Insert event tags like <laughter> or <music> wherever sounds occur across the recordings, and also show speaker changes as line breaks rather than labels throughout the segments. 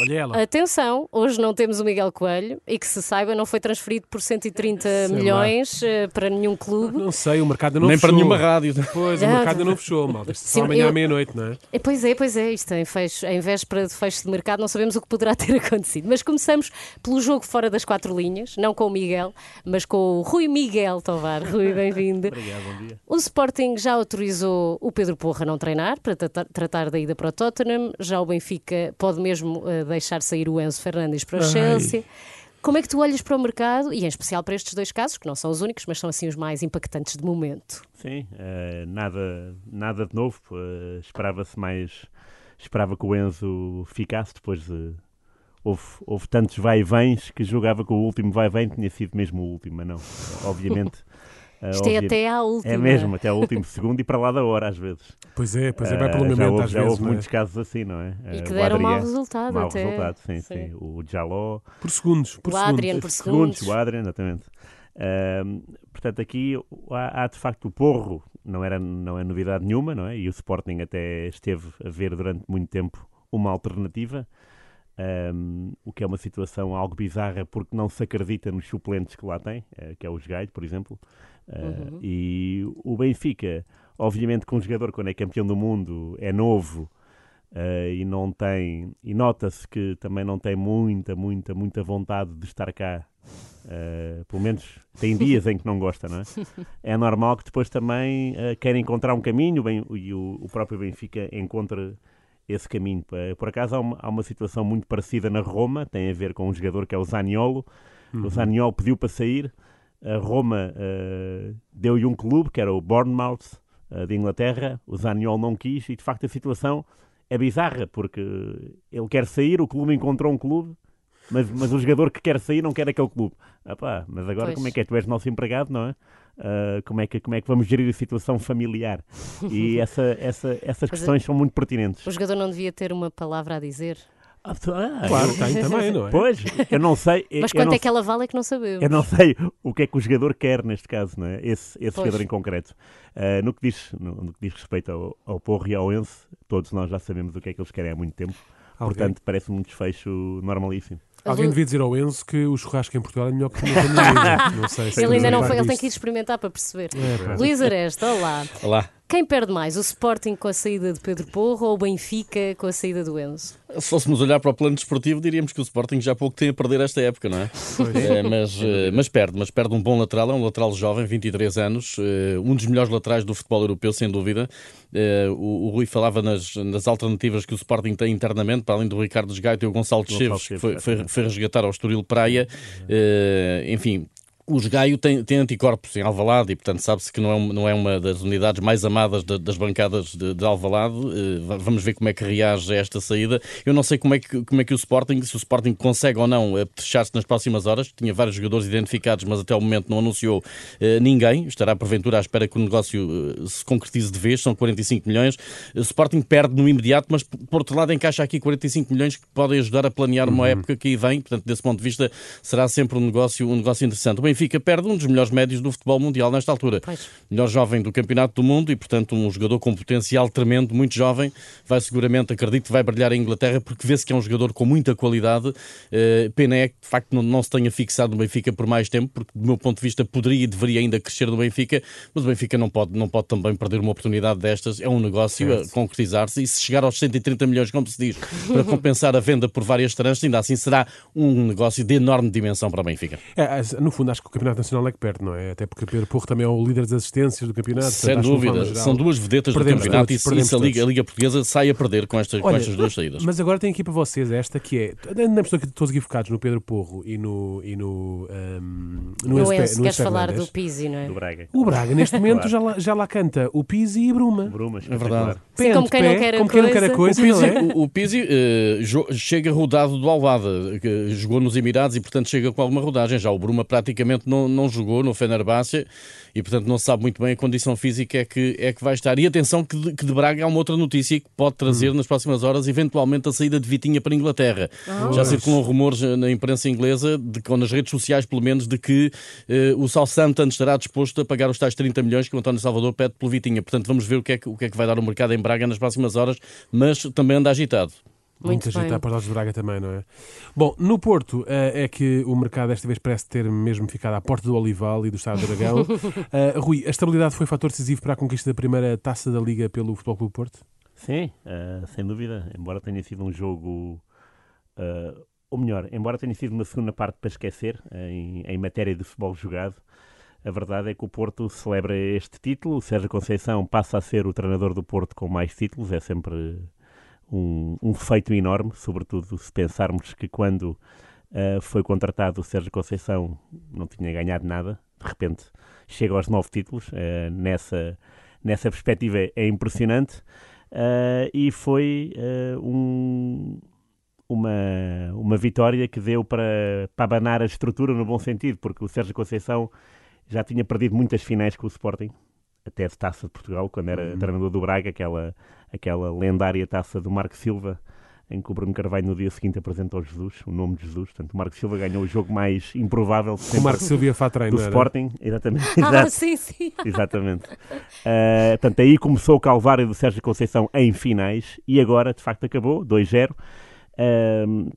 Olha ela.
Atenção, hoje não temos o Miguel Coelho e que se saiba não foi transferido por 130 milhões uh, para nenhum clube.
Não sei, o mercado não
Nem
fechou.
para nenhuma rádio.
Pois, o
Já,
mercado
tá.
não fechou,
Sim,
Só amanhã
eu-
à meia-noite, não é?
Eh, Pois é, pois é, isto em, fecho, em véspera de fecho de mercado não sabemos o que poderá <laughs> ter acontecido. Mas começamos pelo jogo fora das quatro linhas, não com o Miguel, mas com o Rui Miguel Tovar. Rui, <laughs> bem-vindo.
Obrigado, bom dia.
O Sporting já autorizou o Pedro Porra a não treinar para tratar, da ida para o Tottenham. Já o Benfica pode mesmo eh, deixar sair o Enzo Fernandes para o. Chelsea. Como é que tu olhas para o mercado, e em especial para estes dois casos, que não são os únicos, mas são assim os mais impactantes de momento?
Sim, eh, nada, nada de novo. eh, Esperava-se mais. Esperava que o Enzo ficasse depois de. Houve, houve tantos vai-vens que jogava que o último vai-vem tinha sido mesmo o último, mas não. Obviamente. <laughs> eh,
Isto é até à última.
É mesmo, até o último segundo e para lá da hora, às vezes.
Pois é, pois é, vai
Eh,
pelo
já
momento
houve,
às
já
vezes.
houve
não é?
muitos casos assim, não é?
E
Eh,
que
o
deram mau
Adriano-
resultado
mau
até.
resultado, sim,
Sim.
sim. O Jaló.
Por segundos, por
O
segundos.
Adrian por
segundos,
segundos.
o Adrian, exatamente. Portanto, aqui há, há, de facto o Porro, não, era, não é novidade nenhuma, não é? E o Sporting até esteve a ver durante muito tempo uma alternativa, ahm, o que é uma situação algo bizarra porque não se acredita nos suplentes que lá tem, eh, que é o Gaio, por exemplo.
Uhum.
E o Benfica, obviamente, que um jogador, quando é campeão do mundo, é novo. eh, e não tem e nota-se que também não tem muita muita muita vontade de estar cá Uh, pelo menos tem <laughs> dias em que não gosta, não é? É normal que depois também uh, queira encontrar um caminho bem, e o, o próprio Benfica encontre esse caminho. Uh, Por acaso há uma, há uma situação muito parecida na Roma, tem a ver com um jogador que é o Zaniolo. O Zaniolo pediu para sair, a Roma uh, deu-lhe um clube, que era o Bournemouth, uh, de Inglaterra. O Zaniolo não quis e de facto a situação é bizarra, porque ele quer sair, o clube encontrou um clube. Mas, mas o jogador que quer sair não quer aquele clube. Ah pá, mas agora
Pois.
como é que é? Tu és nosso empregado, não é? Ah, como, é que, como é que vamos gerir a situação familiar? E <laughs> essa, essa, essas questões são muito pertinentes.
O jogador não devia ter uma palavra a dizer.
Ah, ah,
Claro, tem também, não é?
Pois, eu não sei.
Mas quanto
não
é que ela vale é que não sabemos.
eu não sei o que é que o jogador quer neste caso, não é? Esse, esse jogador em concreto. Ah, no, que diz, no, no que diz respeito ao, ao Porro e ao Ense, todos nós já sabemos o que é que eles querem há muito tempo.
Alguém,
Portanto, parece-me um desfecho normalíssimo.
alguém
Lu-
devia dizer ao Enzo que o churrasco em Portugal é melhor que Reino <laughs> Unido. Não sei se
Ele ainda não foi, ele tem que ir experimentar para perceber.
É.
Luís Aresta, olá.
Olá.
Quem perde mais, o Sporting com a saída de Pedro Porro ou o Benfica com a saída do Enzo?
Se fôssemos olhar para o plano desportivo, diríamos que o Sporting já há pouco tem a perder esta época, não é? É, mas, eh, mas perde, mas perde um bom lateral, é um lateral jovem, 23 anos, eh, um dos melhores laterais do futebol europeu, sem dúvida. Eh, O, o Rui falava nas, nas alternativas que o Sporting tem internamente, para além do Ricardo Gaito e o Gonçalo Cheves, que foi, foi, foi resgatar ao Estoril Praia. Enfim, os Gaio têm, têm anticorpos em Alvalade e, portanto, sabe-se que não é, uma, não é uma das unidades mais amadas da- das bancadas de, de Alvalade. Va- vamos ver como é que reage a esta saída. Eu não sei como é que, como é que o Sporting, se o Sporting consegue ou não fechar-se nas próximas horas. Tinha vários jogadores identificados, mas até o momento não anunciou eh, ninguém. Estará, porventura, à espera que o negócio eh, se concretize de vez. São 45 milhões. O Sporting perde no imediato, mas, por outro lado, encaixa aqui 45 milhões que podem ajudar a planear uma época que aí vem. Portanto, desse ponto de vista, será sempre um negócio, um negócio interessante. Benfica perde um dos melhores médios do futebol mundial nesta altura.
Pois.
Melhor jovem do Campeonato do Mundo e, portanto, um jogador com potencial tremendo, muito jovem. Vai seguramente, acredito, que vai brilhar em Inglaterra porque vê-se que é um jogador com muita qualidade. Eh, pena é que, de facto, não, não se tenha fixado no Benfica por mais tempo, porque, do meu ponto de vista, poderia e deveria ainda crescer no Benfica, mas o Benfica não pode, não pode também perder uma oportunidade destas. É um negócio a concretizar-se e se chegar aos 130 milhões, como se diz, para compensar a venda por várias tranches, ainda assim será um negócio de enorme dimensão para o Benfica.
É, no fundo, acho que o Campeonato Nacional é que perde, não é? Até porque Pedro Porro também é o líder das assistências do campeonato.
Sem dúvida,
geral,
são duas vedetas do campeonato
todos,
e
perdemos
isso a Liga, a Liga Portuguesa sai a perder com, esta, com
Olha,
estas duas saídas.
Mas agora tenho aqui para vocês esta que é. Andamos todos equivocados no Pedro Porro e no. E no, um,
No
Enzo Pe-
Enzo,
no
queres falar do Pizzi, não é?
Do Braga.
O Braga, neste momento, já, lá, já lá canta o Pizzi e Bruma.
Bruma,
É verdade.
Sim, como quem não
pé,
quer a
como quem não quer a
coisa.
coisa,
O Pizzi,
não é?
o, o Pizzi, jo- chega rodado do Alvada, que jogou nos Emirados e, portanto, chega com alguma rodagem. Já o Bruma praticamente não, não jogou no Fenerbahçe e, portanto, não se sabe muito bem a condição física é que, é que vai estar. E atenção que de, que de Braga há uma outra notícia que pode trazer nas próximas horas, eventualmente, a saída de Vitinha para a Inglaterra. Já circulam rumores na imprensa inglesa, de, ou nas redes sociais pelo menos, de que eh, o Southampton estará disposto a pagar os tais 30 milhões que o António Salvador pede pelo Vitinha. Portanto, vamos ver o que, é que, o que é que vai dar o mercado em Braga nas próximas horas, mas também anda agitado.
Muito
Muita gente
bem.
a Portos de Braga também, não é? Bom, no Porto eh, é que o mercado desta vez parece ter mesmo ficado à porta do Olival e do Estado do Dragão. <laughs> Eh, Rui, a estabilidade foi fator decisivo para a conquista da primeira taça da Liga pelo Futebol Clube Porto?
Sim, eh, sem dúvida. Embora tenha sido um jogo. ou melhor, embora tenha sido uma segunda parte para esquecer, em, em matéria de futebol jogado, a verdade é que o Porto celebra este título. O Sérgio Conceição passa a ser o treinador do Porto com mais títulos. É sempre um, um feito enorme, sobretudo se pensarmos que quando eh, foi contratado o Sérgio Conceição não tinha ganhado nada. De repente chega aos nove títulos. eh, nessa, nessa perspectiva é impressionante. Uh, e foi uh, um- uma, uma vitória que deu para, para abanar a estrutura no bom sentido, porque o Sérgio Conceição já tinha perdido muitas finais com o Sporting, até de Taça de Portugal, quando era treinador do Braga, aquela, aquela lendária taça do Marco Silva, em que o Bruno Carvalho no dia seguinte apresentou Jesus, o nome de Jesus. Portanto, o Marco Silva ganhou o jogo mais improvável de
Com o
sempre
Marco Silvia Fatrein,
do? Sporting. Exatamente.
Ah,
Exato.
sim, sim.
Exatamente. Uh, portanto, aí começou o calvário do Sérgio Conceição em finais e agora, de facto, acabou 2-0. Um,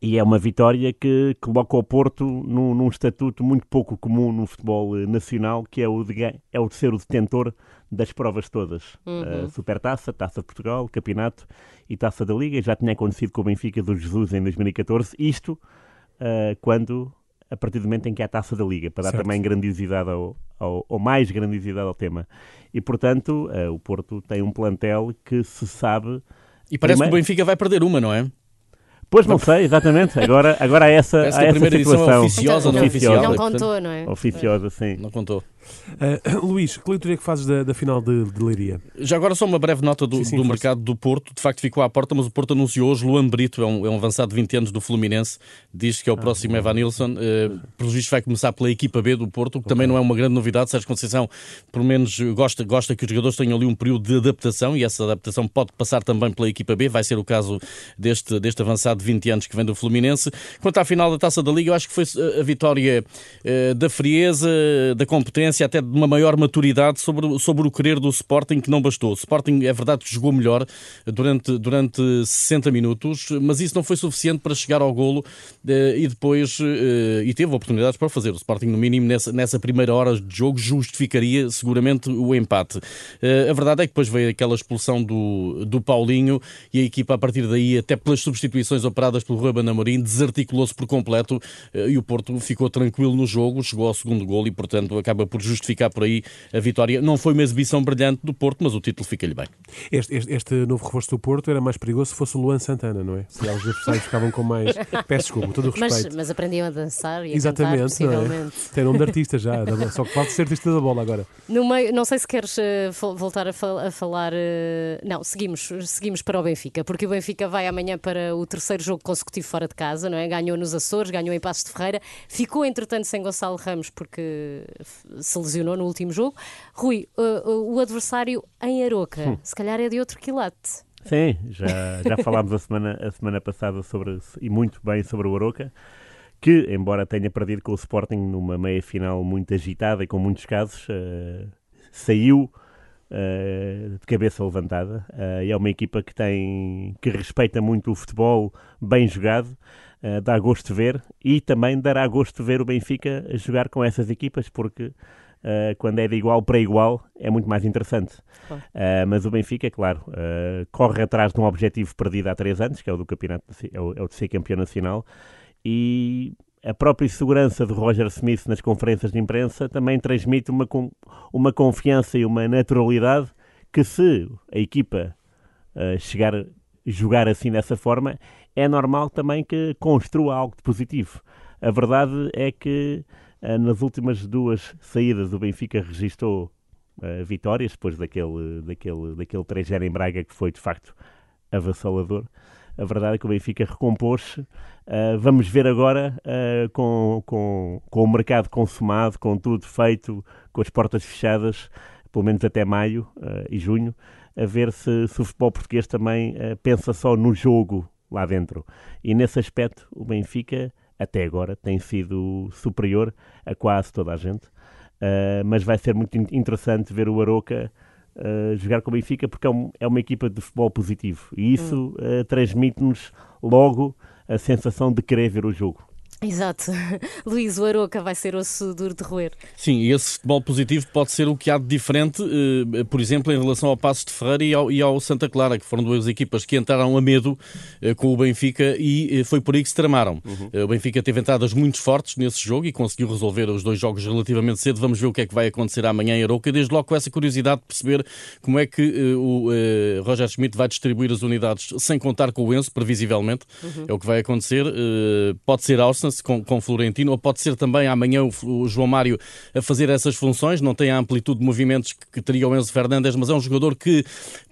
e é uma vitória que coloca o Porto num, num estatuto muito pouco comum no futebol eh, nacional, que é o de, é o de ser o detentor das provas todas.
Uhum.
Uh, Supertaça, Taça de Portugal, Campeonato e Taça da Liga. Já tinha acontecido com o Benfica do Jesus em 2014. Isto uh, quando, a partir do momento em que há a Taça da Liga, para dar
Certo.
também grandiosidade ao, ao, ou mais grandiosidade ao tema. E, portanto, uh, o Porto tem um plantel que se sabe...
E parece que o Benfica vai perder uma, não é?
Pois não sei, exatamente. Agora, agora há essa,
Parece
há
que a
essa
primeira edição é
situação.
oficiosa,
não
não
oficiosa.
oficial.
Não contou, não é?
Oficiosa, sim.
Não contou.
Uh, <coughs> Luís, que leitura é que fazes da, da final de, de Leiria?
Já agora só uma breve nota do,
Sim, sim,
do mercado do Porto. De facto ficou à porta, mas o Porto anunciou hoje Luan Brito, é um, é um avançado de 20 anos do Fluminense, diz que é o próximo Evan Nilsson. Uh, pelo visto vai começar pela equipa B do Porto, o que também não é uma grande novidade. Sérgio Conceição, pelo menos, gosta, gosta que os jogadores tenham ali um período de adaptação e essa adaptação pode passar também pela equipa B. Vai ser o caso deste, deste avançado de 20 anos que vem do Fluminense. Quanto à final da Taça da Liga, eu acho que foi a vitória eh, da frieza, da competência, até de uma maior maturidade sobre, sobre o querer do Sporting, que não bastou. O Sporting, é verdade jogou melhor durante, durante 60 minutos, mas isso não foi suficiente para chegar ao golo eh, e depois eh, e teve oportunidades para fazer. O Sporting, no mínimo, nessa, nessa primeira hora de jogo, justificaria seguramente o empate. Eh, a verdade é que depois veio aquela expulsão do, do Paulinho e a equipa, a partir daí, até pelas substituições operadas pelo Ruben Amorim, desarticulou-se por completo e o Porto ficou tranquilo no jogo, chegou ao segundo golo e, portanto, acaba por justificar por aí a vitória. Não foi uma exibição brilhante do Porto, mas o título fica-lhe bem.
Este, este, este novo reforço do Porto era mais perigoso se fosse o Luan Santana, não é? Se os adversários ficavam com mais. <laughs> Peço desculpa, todo o
Mas,
respeito.
mas aprendiam a dançar e a
Exatamente,
cantar,
não é?
possivelmente.
Tem nome de artista já, só que falta ser artista da bola agora.
No meio, não sei se queres fo- voltar a, fal- a falar. eh, não, seguimos, seguimos para o Benfica, porque o Benfica vai amanhã para o terceiro jogo consecutivo fora de casa, não é? Ganhou nos Açores, ganhou em Passos de Ferreira, ficou entretanto sem Gonçalo Ramos porque f- se lesionou no último jogo. Rui, eh, o adversário em Aroca, se calhar é de outro quilate.
Sim, já, já falámos a semana, a semana passada sobre, e muito bem sobre o Aroca, que, embora tenha perdido com o Sporting numa meia final muito agitada e com muitos casos, eh, saiu eh, de cabeça levantada. E é uma equipa que tem que respeita muito o futebol bem jogado, dá gosto de ver e também dará gosto de ver o Benfica jogar com essas equipas, porque eh, quando é de igual para igual é muito mais interessante.
Claro.
Uh, mas o Benfica, claro, uh, corre atrás de um objetivo perdido há três anos, que é o do campeonato, é o, é o de ser campeão nacional, e a própria segurança de Roger Smith nas conferências de imprensa também transmite uma, uma confiança e uma naturalidade que se a equipa uh, chegar a jogar assim dessa forma, é normal também que construa algo de positivo. A verdade é que uh, nas últimas duas saídas o Benfica registou uh, vitórias, depois daquele, daquele, daquele 3 em Braga que foi de facto avassalador. A verdade é que o Benfica recompôs-se. Uh, vamos ver agora uh, com, com, com o mercado consumado, com tudo feito, com as portas fechadas, pelo menos até maio e junho, a ver se, se o futebol português também pensa só no jogo lá dentro. E nesse aspecto, o Benfica, até agora, tem sido superior a quase toda a gente. Uh, mas vai ser muito in- interessante ver o Aroca uh, jogar com o Benfica porque é, um, é, uma equipa de futebol positivo e isso uh, transmite-nos logo a sensação de querer ver o jogo.
Exato. <laughs> Luís, o Aroca vai ser osso duro de roer.
Sim, e esse futebol positivo pode ser o que há de diferente, eh, por exemplo, em relação ao Passos de Ferreira e ao, e ao, Santa Clara, que foram duas equipas que entraram a medo eh, com o Benfica e eh, foi por aí que se tramaram. Uhum. O Benfica teve entradas muito fortes nesse jogo e conseguiu resolver os dois jogos relativamente cedo. Vamos ver o que é que vai acontecer amanhã em Aroca. Desde logo com essa curiosidade de perceber como é que o Roger Schmidt vai distribuir as unidades sem contar com o Enzo, previsivelmente. Uhum. É o que vai acontecer. Pode ser Com, com Florentino, ou pode ser também amanhã o, o, João Mário a fazer essas funções, não tem a amplitude de movimentos que teria o Enzo Fernandes, mas é um jogador que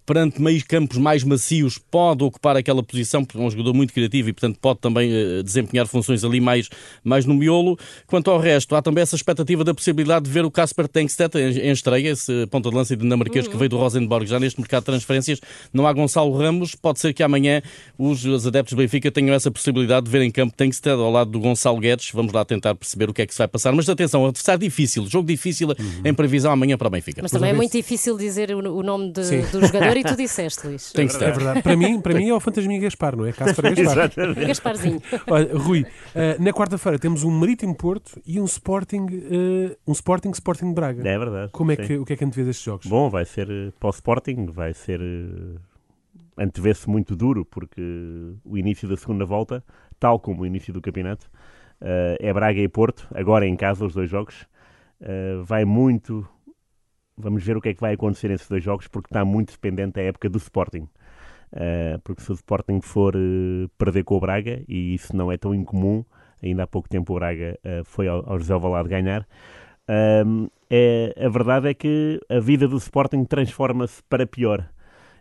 perante meios campos mais macios, pode ocupar aquela posição, porque é um jogador muito criativo e, portanto, pode também uh, desempenhar funções ali mais, mais no miolo. Quanto ao resto, há também essa expectativa da possibilidade de ver o Casper Tenkstedt em, em estreia, esse ponta de lança dinamarquês uhum. que veio do Rosenborg já neste mercado de transferências. Não há Gonçalo Ramos, pode ser que amanhã os, os adeptos do Benfica tenham essa possibilidade de ver em campo Tenkstedt ao lado do Gonçalo Guedes. Vamos lá tentar perceber o que é que se vai passar. Mas atenção, adversário difícil, jogo difícil uhum. em previsão amanhã para o Benfica.
Mas também é muito difícil dizer o, o nome de, do jogador e tu disseste, Luís.
Tem que estar. É verdade. Para mim, para mim é o Fantasminha Gaspar, não é? Caso para Gaspar.
Gasparzinho.
Olha, Rui, uh, na quarta-feira temos um Marítimo Porto e um Sporting, uh, um Sporting Sporting Braga.
É verdade.
Como é que, o que é que antevê destes jogos?
Bom, vai ser uh, para o Sporting, vai ser. Uh, antevê-se muito duro, porque o início da segunda volta, tal como o início do campeonato, uh, é Braga e Porto, agora em casa, os dois jogos. Uh, vai muito Vamos ver o que é que vai acontecer nesses dois jogos, porque está muito dependente da época do Sporting. Uh, porque se o Sporting for uh, perder com o Braga, e isso não é tão incomum, ainda há pouco tempo o Braga uh, foi ao, ao José Valado ganhar, é, a verdade é que a vida do Sporting transforma-se para pior.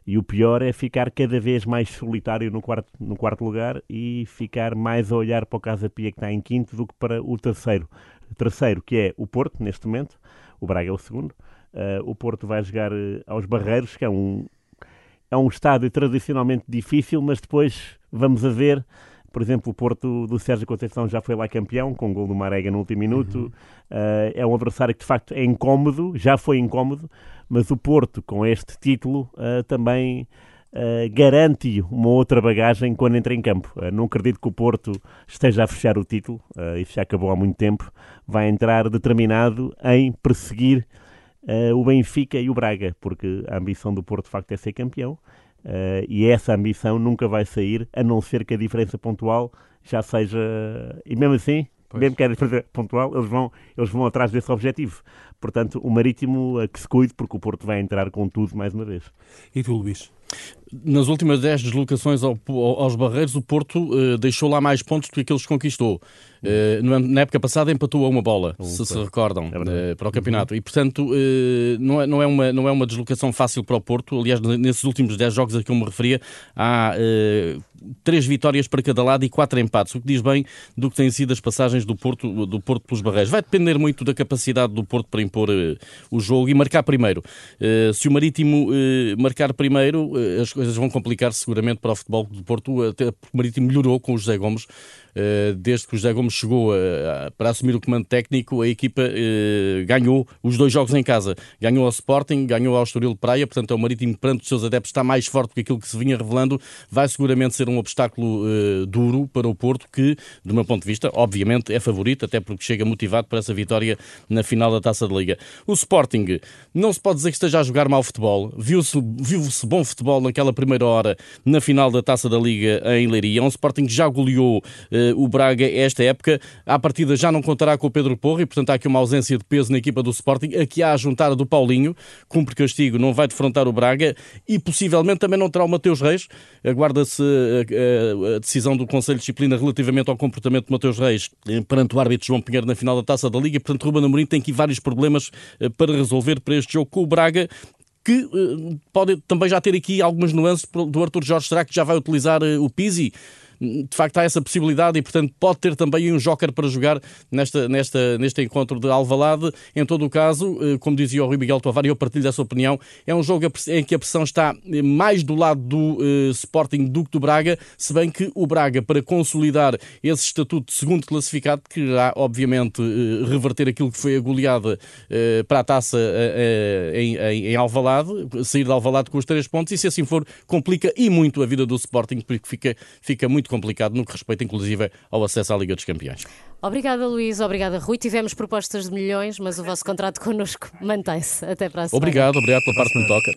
E o pior é ficar cada vez mais solitário no quarto, no quarto lugar e ficar mais a olhar para o Casa Pia que está em quinto do que para o terceiro. Terceiro, que é o Porto, neste momento, o Braga é o segundo. Uh, o Porto vai jogar uh, aos Barreiros, que é um, é um estádio tradicionalmente difícil, mas depois vamos a ver. Por exemplo, o Porto do Sérgio Conceição já foi lá campeão, com o gol do Marega no último minuto. Uhum. Uh, é um adversário que de facto é incómodo, já foi incómodo, mas o Porto, com este título, também Uh, garante uma outra bagagem quando entra em campo. Uh, não acredito que o Porto esteja a fechar o título, uh, isso já acabou há muito tempo. Vai entrar determinado em perseguir uh, o Benfica e o Braga, porque a ambição do Porto de facto é ser campeão uh, e essa ambição nunca vai sair, a não ser que a diferença pontual já seja. E mesmo assim, Pois. mesmo que a diferença pontual, eles vão, eles vão atrás desse objetivo. Portanto, o Marítimo uh, que se cuide, porque o Porto vai entrar com tudo mais uma vez.
E tu, Luís?
Nas últimas 10 deslocações ao, aos Barreiros, o Porto uh, deixou lá mais pontos do que aqueles conquistou. Uh, na época passada empatou a uma bola, um, se se recordam, é uh, para o campeonato. Uhum. E, portanto, não, é, não, é uma, não é uma deslocação fácil para o Porto. Aliás, nesses últimos 10 jogos a que eu me referia, há três vitórias para cada lado e quatro empates, o que diz bem do que têm sido as passagens do Porto, do Porto pelos Barreiros. Vai depender muito da capacidade do Porto para impor o jogo e marcar primeiro. se o Marítimo marcar primeiro, as coisas vão complicar seguramente para o futebol do Porto, até porque o Marítimo melhorou com o José Gomes. Eh, desde que o José Gomes chegou para assumir o comando técnico, a equipa eh, ganhou os dois jogos em casa. Ganhou ao Sporting, ganhou ao Estoril Praia, portanto é o Marítimo perante os seus adeptos está mais forte do que aquilo que se vinha revelando. Vai seguramente ser um obstáculo eh, duro para o Porto, que, do meu ponto de vista, obviamente é favorito, até porque chega motivado para essa vitória na final da Taça da Liga. O Sporting não se pode dizer que esteja a jogar mau futebol. Viu-se viu bom futebol naquela primeira hora na final da Taça da Liga em Leiria. É um Sporting que já goleou eh, o Braga esta época. À partida já não contará com o Pedro Porro e, portanto, há aqui uma ausência de peso na equipa do Sporting. Aqui há a juntada do Paulinho, cumpre castigo, não vai defrontar o Braga e possivelmente também não terá o Mateus Reis. Aguarda-se a, a, a decisão do Conselho de Disciplina relativamente ao comportamento de Mateus Reis eh, perante o árbitro João Pinheiro na final da Taça da Liga. Portanto, Ruben Amorim tem aqui vários problemas eh, para resolver para este jogo com o Braga que pode também já ter aqui algumas nuances do Arthur Jorge. Será que já vai utilizar o Pizzi? De facto há essa possibilidade e, portanto, pode ter também um joker para jogar nesta, nesta, neste encontro de Alvalade. Em todo o caso, eh, como dizia o Rui Miguel Tovar, eu partilho dessa opinião, é um jogo em que a pressão está mais do lado do uh, Sporting do que do Braga, se bem que o Braga, para consolidar esse estatuto de segundo classificado, quererá, obviamente, uh, reverter aquilo que foi a goleada uh, para a taça em, em, em Alvalade, sair de Alvalade com os três pontos, e se assim for, complica e muito a vida do Sporting, porque fica, fica muito complicado no que respeita, inclusive, ao acesso à Liga dos Campeões.
Obrigada, Luís. Obrigada, Rui. Tivemos propostas de milhões, mas o vosso contrato connosco <laughs> mantém-se. Até para a semana.
Obrigado, obrigado pela parte que me toca.